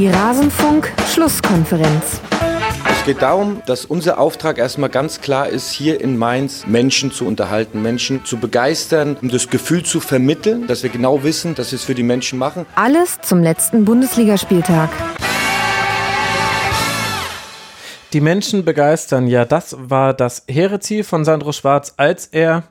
Die Rasenfunk-Schlusskonferenz. Es geht darum, dass unser Auftrag erstmal ganz klar ist, hier in Mainz Menschen zu unterhalten, Menschen zu begeistern, um das Gefühl zu vermitteln, dass wir genau wissen, dass wir es für die Menschen machen. Alles zum letzten Bundesligaspieltag. Die Menschen begeistern, ja, das war das hehre Ziel von Sandro Schwarz, als er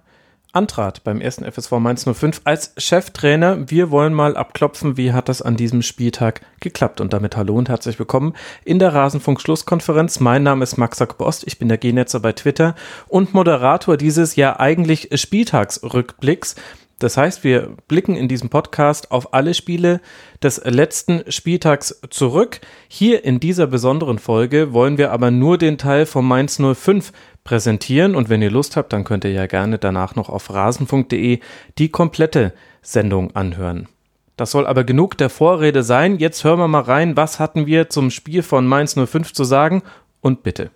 antrat beim ersten FSV Mainz 05 als Cheftrainer. Wir wollen mal abklopfen, wie hat das an diesem Spieltag geklappt. Und damit hallo und herzlich willkommen in der Rasenfunk-Schlusskonferenz. Mein Name ist Max Bost, ich bin der G-Netzer bei Twitter und Moderator dieses ja eigentlich Spieltagsrückblicks. Das heißt, wir blicken in diesem Podcast auf alle Spiele des letzten Spieltags zurück. Hier in dieser besonderen Folge wollen wir aber nur den Teil von Mainz 05 präsentieren und wenn ihr Lust habt, dann könnt ihr ja gerne danach noch auf rasenfunk.de die komplette Sendung anhören. Das soll aber genug der Vorrede sein. Jetzt hören wir mal rein, was hatten wir zum Spiel von Mainz 05 zu sagen und bitte.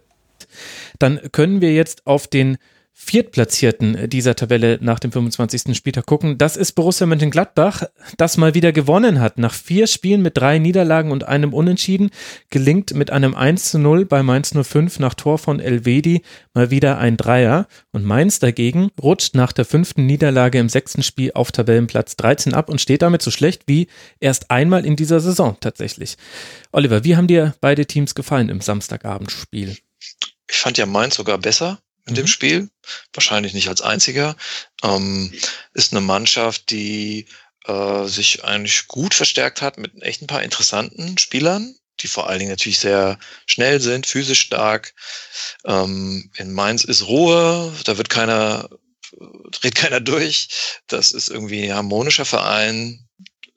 Dann können wir jetzt auf den Viertplatzierten dieser Tabelle nach dem 25. Spieltag gucken. Das ist Borussia Mönchengladbach, das mal wieder gewonnen hat. Nach vier Spielen mit drei Niederlagen und einem Unentschieden gelingt mit einem 1 zu 0 bei Mainz 05 nach Tor von Elvedi mal wieder ein Dreier. Und Mainz dagegen rutscht nach der fünften Niederlage im sechsten Spiel auf Tabellenplatz 13 ab und steht damit so schlecht wie erst einmal in dieser Saison tatsächlich. Oliver, wie haben dir beide Teams gefallen im Samstagabendspiel? Ich fand ja Mainz sogar besser in mhm. dem Spiel, wahrscheinlich nicht als einziger, ähm, ist eine Mannschaft, die äh, sich eigentlich gut verstärkt hat mit echt ein paar interessanten Spielern, die vor allen Dingen natürlich sehr schnell sind, physisch stark. Ähm, in Mainz ist Ruhe, da wird keiner, dreht keiner durch. Das ist irgendwie ein harmonischer Verein.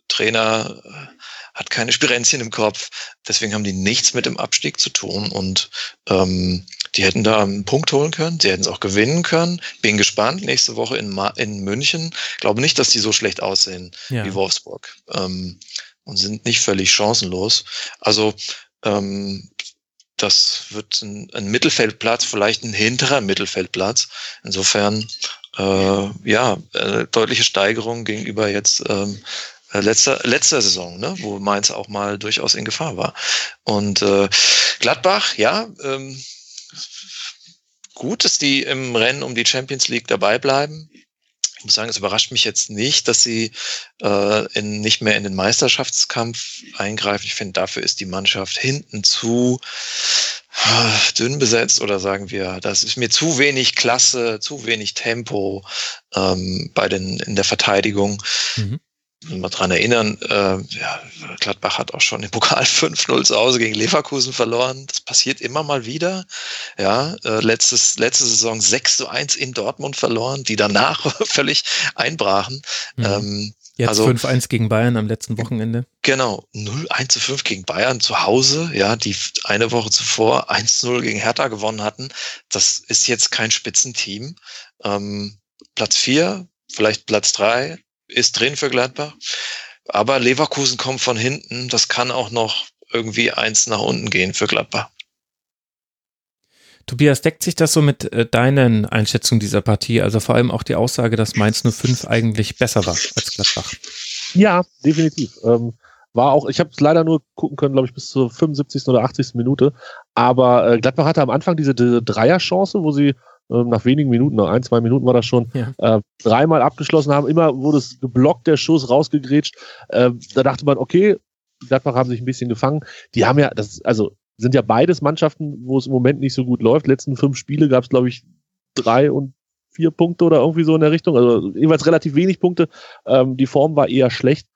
Trainer äh, hat keine Spirenzchen im Kopf. Deswegen haben die nichts mit dem Abstieg zu tun und ähm, die hätten da einen Punkt holen können, sie hätten es auch gewinnen können. Bin gespannt, nächste Woche in, Ma in München. Glaube nicht, dass die so schlecht aussehen ja. wie Wolfsburg ähm, und sind nicht völlig chancenlos. Also ähm, das wird ein, ein Mittelfeldplatz, vielleicht ein hinterer Mittelfeldplatz. Insofern äh, ja, äh, deutliche Steigerung gegenüber jetzt ähm, äh, letzter, letzter Saison, ne, wo Mainz auch mal durchaus in Gefahr war. Und äh, Gladbach, ja, ähm, gut, dass die im Rennen um die Champions League dabei bleiben. Ich muss sagen, es überrascht mich jetzt nicht, dass sie äh, in, nicht mehr in den Meisterschaftskampf eingreifen. Ich finde, dafür ist die Mannschaft hinten zu äh, dünn besetzt oder sagen wir, das ist mir zu wenig Klasse, zu wenig Tempo ähm, bei den in der Verteidigung. Mhm mal dran erinnern, äh, ja, Gladbach hat auch schon im Pokal 5-0 zu Hause gegen Leverkusen verloren. Das passiert immer mal wieder. Ja, äh, letztes, letzte Saison 6 zu 1 in Dortmund verloren, die danach völlig einbrachen. Mhm. Ähm, Jetzt also, 5-1 gegen Bayern am letzten Wochenende. Genau, 0-1 zu 5 gegen Bayern zu Hause, ja, die eine Woche zuvor 1-0 gegen Hertha gewonnen hatten. Das ist jetzt kein Spitzenteam. Ähm, Platz 4, vielleicht Platz 3, ist drin für Gladbach. Aber Leverkusen kommt von hinten. Das kann auch noch irgendwie eins nach unten gehen für Gladbach. Tobias, deckt sich das so mit äh, deinen Einschätzungen dieser Partie? Also vor allem auch die Aussage, dass Mainz 05 eigentlich besser war als Gladbach. Ja, definitiv. Ähm, war auch, ich habe es leider nur gucken können, glaube ich, bis zur 75. oder 80. Minute. Aber äh, Gladbach hatte am Anfang diese, diese Dreierchance, wo sie nach wenigen Minuten, nach ein, zwei Minuten war das schon, ja. äh, dreimal abgeschlossen haben. Immer wurde es geblockt, der Schuss rausgegrätscht. Äh, da dachte man, okay, die Gladbach haben sich ein bisschen gefangen. Die haben ja, das also sind ja beides Mannschaften, wo es im Moment nicht so gut läuft. Letzten fünf Spiele gab es, glaube ich, drei und vier Punkte oder irgendwie so in der Richtung. Also jeweils relativ wenig Punkte. Ähm, die Form war eher schlecht.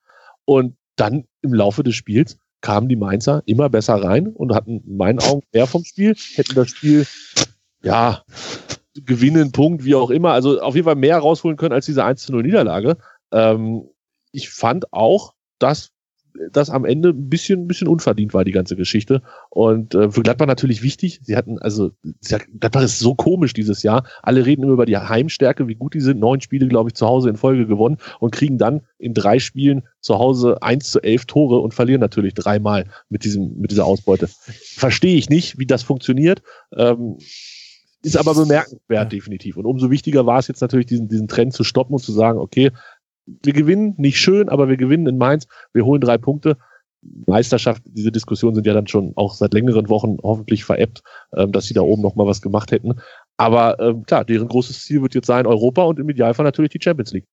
Und dann im Laufe des Spiels kamen die Mainzer immer besser rein und hatten in meinen Augen mehr vom Spiel, hätten das Spiel ja gewinnen, Punkt, wie auch immer. Also auf jeden Fall mehr rausholen können als diese 1 0 Niederlage. Ähm, ich fand auch, dass das am Ende ein bisschen, ein bisschen unverdient war, die ganze Geschichte. Und äh, für Gladbach natürlich wichtig. Sie hatten, also, Gladbach ist so komisch dieses Jahr. Alle reden immer über die Heimstärke, wie gut die sind. Neun Spiele, glaube ich, zu Hause in Folge gewonnen und kriegen dann in drei Spielen zu Hause eins zu elf Tore und verlieren natürlich dreimal mit diesem, mit dieser Ausbeute. Verstehe ich nicht, wie das funktioniert. Ähm, ist aber bemerkenswert, ja. definitiv. Und umso wichtiger war es jetzt natürlich, diesen, diesen Trend zu stoppen und zu sagen, okay, wir gewinnen, nicht schön, aber wir gewinnen in Mainz, wir holen drei Punkte. Meisterschaft, diese Diskussionen sind ja dann schon auch seit längeren Wochen hoffentlich veräppt, ähm, dass sie da oben nochmal was gemacht hätten. Aber ähm, klar, deren großes Ziel wird jetzt sein Europa und im Idealfall natürlich die Champions League.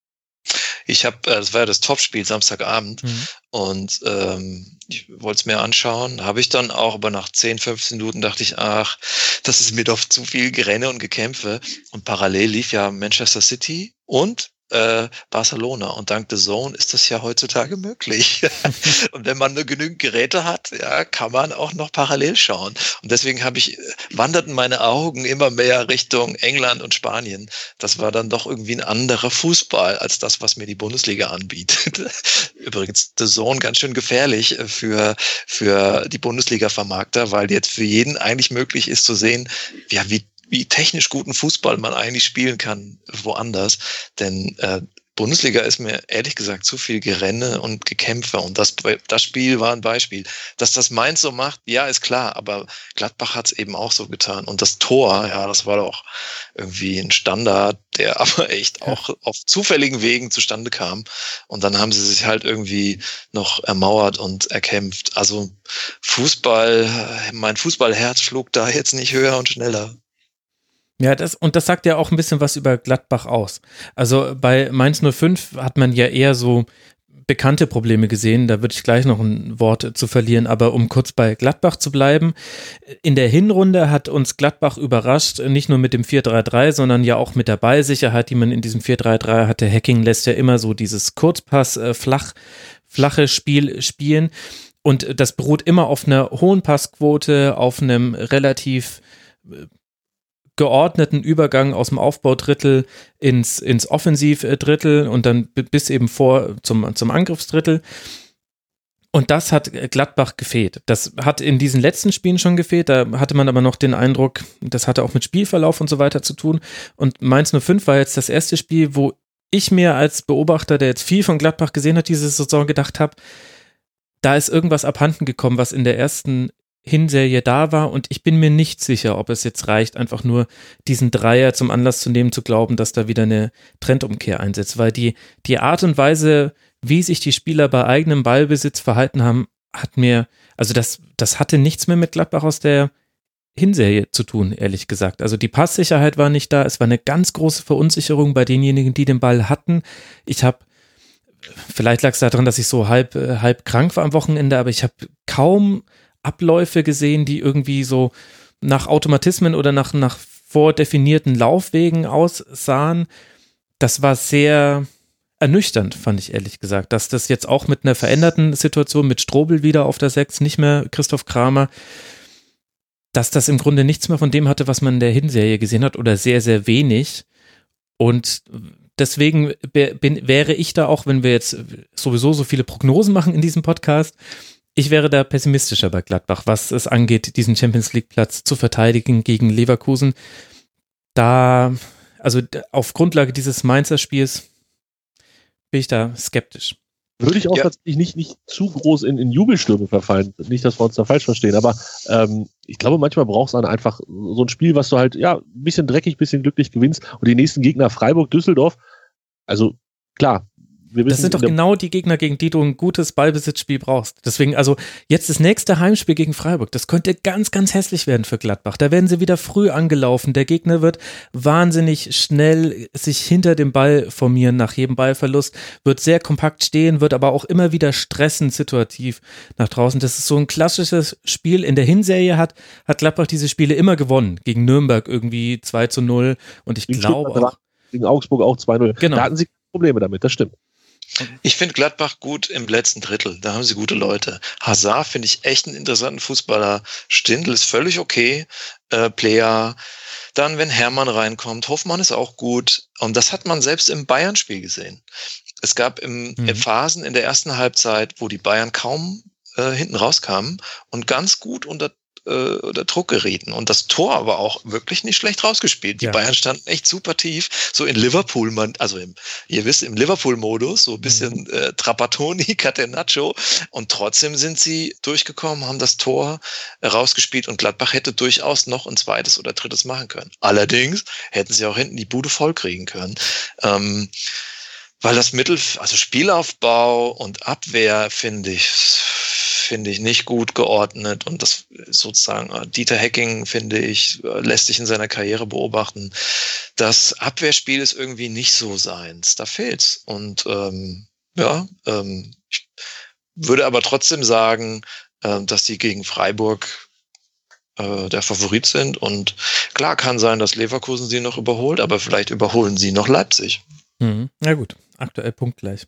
Ich habe, äh, das war ja das Topspiel Samstagabend mhm. Und ähm, ich wollte es mir anschauen. Habe ich dann auch, aber nach 10, 15 Minuten dachte ich, ach, das ist mir doch zu viel Gerenne und Gekämpfe. Und parallel lief ja Manchester City und äh, Barcelona. Und dank The Zone ist das ja heutzutage möglich. und wenn man nur genügend Geräte hat, ja, kann man auch noch parallel schauen. Und deswegen habe ich, wanderten meine Augen immer mehr Richtung England und Spanien. Das war dann doch irgendwie ein anderer Fußball als das, was mir die Bundesliga anbietet. Übrigens, The Zone ganz schön gefährlich für, für die Bundesliga-Vermarkter, weil jetzt für jeden eigentlich möglich ist zu sehen, ja, wie wie technisch guten Fußball man eigentlich spielen kann woanders. Denn äh, Bundesliga ist mir ehrlich gesagt zu viel Gerenne und Gekämpfe. Und das, das Spiel war ein Beispiel. Dass das Mainz so macht, ja, ist klar, aber Gladbach hat es eben auch so getan. Und das Tor, ja, das war doch irgendwie ein Standard, der aber echt auch auf zufälligen Wegen zustande kam. Und dann haben sie sich halt irgendwie noch ermauert und erkämpft. Also Fußball, mein Fußballherz schlug da jetzt nicht höher und schneller. Ja, das, und das sagt ja auch ein bisschen was über Gladbach aus. Also bei Mainz 05 hat man ja eher so bekannte Probleme gesehen. Da würde ich gleich noch ein Wort zu verlieren. Aber um kurz bei Gladbach zu bleiben. In der Hinrunde hat uns Gladbach überrascht, nicht nur mit dem 4-3-3, sondern ja auch mit der Ballsicherheit, die man in diesem 4-3-3 hatte. Hacking lässt ja immer so dieses Kurzpass, äh, flach, flache Spiel spielen. Und das beruht immer auf einer hohen Passquote, auf einem relativ äh, geordneten Übergang aus dem Aufbaudrittel ins, ins Offensivdrittel und dann bis eben vor zum, zum Angriffsdrittel. Und das hat Gladbach gefehlt. Das hat in diesen letzten Spielen schon gefehlt. Da hatte man aber noch den Eindruck, das hatte auch mit Spielverlauf und so weiter zu tun. Und Mainz 05 war jetzt das erste Spiel, wo ich mir als Beobachter, der jetzt viel von Gladbach gesehen hat, diese Saison gedacht habe, da ist irgendwas abhanden gekommen, was in der ersten Hinserie da war und ich bin mir nicht sicher, ob es jetzt reicht, einfach nur diesen Dreier zum Anlass zu nehmen, zu glauben, dass da wieder eine Trendumkehr einsetzt, weil die, die Art und Weise, wie sich die Spieler bei eigenem Ballbesitz verhalten haben, hat mir, also das, das hatte nichts mehr mit Gladbach aus der Hinserie zu tun, ehrlich gesagt. Also die Passsicherheit war nicht da, es war eine ganz große Verunsicherung bei denjenigen, die den Ball hatten. Ich habe Vielleicht lag es daran, dass ich so halb, äh, halb krank war am Wochenende, aber ich habe kaum Abläufe gesehen, die irgendwie so nach Automatismen oder nach, nach vordefinierten Laufwegen aussahen. Das war sehr ernüchternd, fand ich ehrlich gesagt, dass das jetzt auch mit einer veränderten Situation mit Strobel wieder auf der Sechs, nicht mehr Christoph Kramer, dass das im Grunde nichts mehr von dem hatte, was man in der Hinserie gesehen hat oder sehr, sehr wenig. Und deswegen bin, wäre ich da auch, wenn wir jetzt sowieso so viele Prognosen machen in diesem Podcast, ich wäre da pessimistischer bei Gladbach, was es angeht, diesen Champions League Platz zu verteidigen gegen Leverkusen. Da, also auf Grundlage dieses Mainzer Spiels bin ich da skeptisch. Würde ich auch ja. tatsächlich nicht, nicht zu groß in, in Jubelstürme verfallen. Nicht, dass wir uns da falsch verstehen, aber ähm, ich glaube, manchmal brauchst du dann einfach so ein Spiel, was du halt, ja, ein bisschen dreckig, ein bisschen glücklich gewinnst und die nächsten Gegner Freiburg, Düsseldorf, also klar, Wissen, das sind doch genau die Gegner, gegen die du ein gutes Ballbesitzspiel brauchst. Deswegen, also jetzt das nächste Heimspiel gegen Freiburg, das könnte ganz, ganz hässlich werden für Gladbach. Da werden sie wieder früh angelaufen. Der Gegner wird wahnsinnig schnell sich hinter dem Ball formieren nach jedem Ballverlust, wird sehr kompakt stehen, wird aber auch immer wieder stressen situativ nach draußen. Das ist so ein klassisches Spiel. In der Hinserie hat, hat Gladbach diese Spiele immer gewonnen. Gegen Nürnberg irgendwie 2 zu 0 und ich glaube auch. Gegen Augsburg auch 2-0. Genau. Da hatten sie Probleme damit, das stimmt. Ich finde Gladbach gut im letzten Drittel. Da haben sie gute Leute. Hazard finde ich echt einen interessanten Fußballer. Stindl ist völlig okay. Äh, Player. Dann, wenn Hermann reinkommt, Hoffmann ist auch gut. Und das hat man selbst im Bayern-Spiel gesehen. Es gab im, mhm. Phasen in der ersten Halbzeit, wo die Bayern kaum äh, hinten rauskamen und ganz gut unter äh, unter Druck gerieten. Und das Tor war auch wirklich nicht schlecht rausgespielt. Die ja. Bayern standen echt super tief, so in Liverpool, man, also im, ihr wisst, im Liverpool-Modus, so ein bisschen mhm. äh, Trapattoni, Catenaccio. Und trotzdem sind sie durchgekommen, haben das Tor rausgespielt und Gladbach hätte durchaus noch ein zweites oder drittes machen können. Allerdings hätten sie auch hinten die Bude voll kriegen können. Ähm, weil das Mittel, also Spielaufbau und Abwehr, finde ich, finde ich, nicht gut geordnet und das sozusagen, äh, Dieter Hecking, finde ich, äh, lässt sich in seiner Karriere beobachten. Das Abwehrspiel ist irgendwie nicht so seins. Da fehlt's. Und ähm, ja, ähm, ich würde aber trotzdem sagen, äh, dass sie gegen Freiburg äh, der Favorit sind. Und klar kann sein, dass Leverkusen sie noch überholt, aber vielleicht überholen sie noch Leipzig. Mhm. Ja gut, aktuell punktgleich.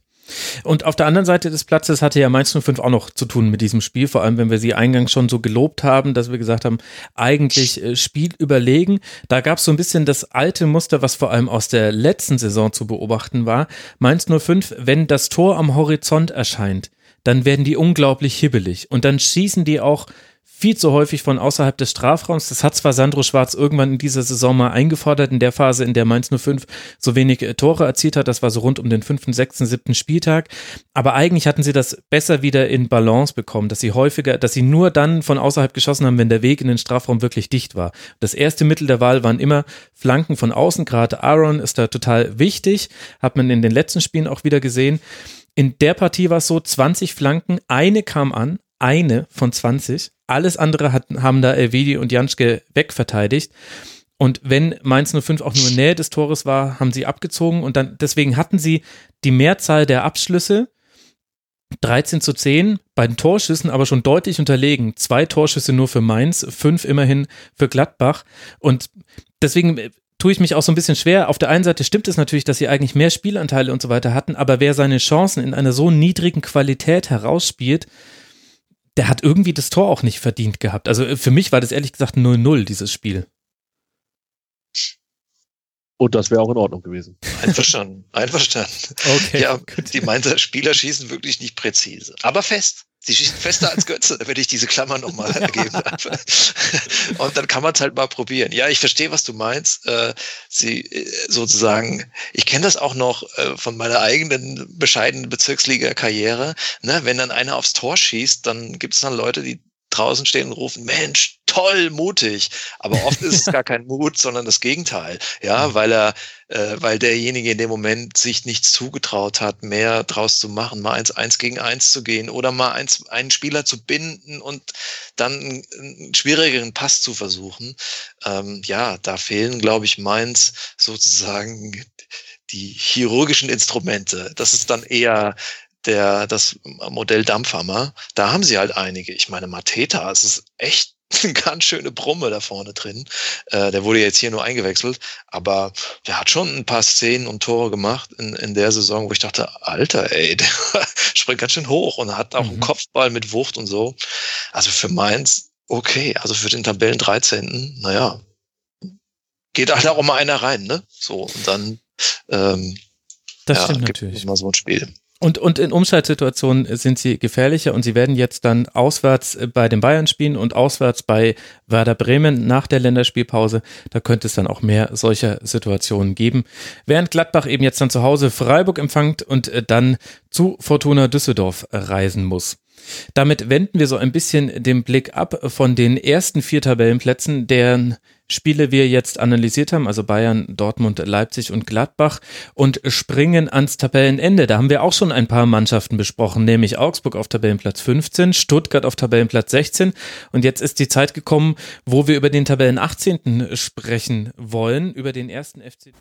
Und auf der anderen Seite des Platzes hatte ja Mainz 05 auch noch zu tun mit diesem Spiel, vor allem wenn wir sie eingangs schon so gelobt haben, dass wir gesagt haben, eigentlich äh, Spiel überlegen. Da gab es so ein bisschen das alte Muster, was vor allem aus der letzten Saison zu beobachten war. Mainz 05, wenn das Tor am Horizont erscheint, dann werden die unglaublich hibbelig und dann schießen die auch viel zu häufig von außerhalb des Strafraums. Das hat zwar Sandro Schwarz irgendwann in dieser Saison mal eingefordert, in der Phase, in der Mainz 05 so wenig äh, Tore erzielt hat. Das war so rund um den fünften, sechsten, siebten Spieltag. Aber eigentlich hatten sie das besser wieder in Balance bekommen, dass sie häufiger, dass sie nur dann von außerhalb geschossen haben, wenn der Weg in den Strafraum wirklich dicht war. Das erste Mittel der Wahl waren immer Flanken von außen. Gerade Aaron ist da total wichtig. Hat man in den letzten Spielen auch wieder gesehen. In der Partie war es so, 20 Flanken, eine kam an, eine von 20. Alles andere hat, haben da Elvedi und Janschke wegverteidigt. Und wenn Mainz 05 auch nur Nähe des Tores war, haben sie abgezogen und dann deswegen hatten sie die Mehrzahl der Abschlüsse 13 zu 10, bei den Torschüssen aber schon deutlich unterlegen. Zwei Torschüsse nur für Mainz, fünf immerhin für Gladbach. Und deswegen äh, tue ich mich auch so ein bisschen schwer. Auf der einen Seite stimmt es natürlich, dass sie eigentlich mehr Spielanteile und so weiter hatten, aber wer seine Chancen in einer so niedrigen Qualität herausspielt, der hat irgendwie das Tor auch nicht verdient gehabt. Also äh, für mich war das ehrlich gesagt 0-0, dieses Spiel. Und das wäre auch in Ordnung gewesen. Einverstanden, einverstanden. Okay. Ja, die Mainzer Spieler schießen wirklich nicht präzise, aber fest. Sie schießen fester als Götze, wenn ich diese Klammer nochmal ergeben darf. Und dann kann man es halt mal probieren. Ja, ich verstehe, was du meinst. Äh, sie äh, sozusagen, ich kenne das auch noch äh, von meiner eigenen bescheidenen Bezirksliga-Karriere. Ne? Wenn dann einer aufs Tor schießt, dann gibt es dann Leute, die draußen stehen und rufen, Mensch, toll, mutig. Aber oft ist es gar kein Mut, sondern das Gegenteil. Ja, weil er, äh, weil derjenige in dem Moment sich nichts zugetraut hat, mehr draus zu machen, mal eins, eins gegen eins zu gehen oder mal eins, einen Spieler zu binden und dann einen, einen schwierigeren Pass zu versuchen. Ähm, ja, da fehlen, glaube ich, Mainz sozusagen die chirurgischen Instrumente. Das ist dann eher der, das Modell Dampfhammer, da haben sie halt einige. Ich meine, Mateta, es ist echt eine ganz schöne Brumme da vorne drin. Äh, der wurde jetzt hier nur eingewechselt, aber der hat schon ein paar Szenen und Tore gemacht in, in der Saison, wo ich dachte, Alter, ey, der springt ganz schön hoch und hat auch mhm. einen Kopfball mit Wucht und so. Also für Mainz, okay, also für den Tabellen 13. Naja, geht halt auch mal einer rein, ne? So, und dann ähm, das ja, stimmt natürlich. Mal so ein Spiel. Und, und in Umschaltsituationen sind sie gefährlicher und sie werden jetzt dann auswärts bei den Bayern spielen und auswärts bei Werder Bremen nach der Länderspielpause. Da könnte es dann auch mehr solcher Situationen geben. Während Gladbach eben jetzt dann zu Hause Freiburg empfangt und äh, dann zu Fortuna Düsseldorf reisen muss. Damit wenden wir so ein bisschen den Blick ab von den ersten vier Tabellenplätzen, deren Spiele wir jetzt analysiert haben, also Bayern, Dortmund, Leipzig und Gladbach und springen ans Tabellenende. Da haben wir auch schon ein paar Mannschaften besprochen, nämlich Augsburg auf Tabellenplatz 15, Stuttgart auf Tabellenplatz 16 und jetzt ist die Zeit gekommen, wo wir über den Tabellen 18. sprechen wollen, über den ersten FC.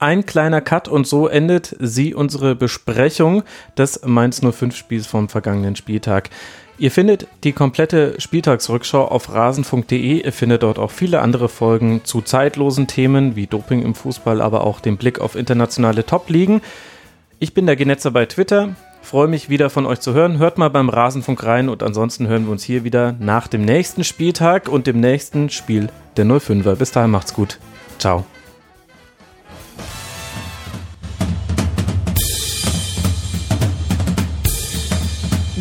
Ein kleiner Cut und so endet sie unsere Besprechung des Mainz 05 Spiels vom vergangenen Spieltag. Ihr findet die komplette Spieltagsrückschau auf rasenfunk.de. Ihr findet dort auch viele andere Folgen zu zeitlosen Themen wie Doping im Fußball, aber auch den Blick auf internationale Top-Ligen. Ich bin der Genetzer bei Twitter. Freue mich wieder von euch zu hören. Hört mal beim Rasenfunk rein und ansonsten hören wir uns hier wieder nach dem nächsten Spieltag und dem nächsten Spiel der 05er. Bis dahin macht's gut. Ciao.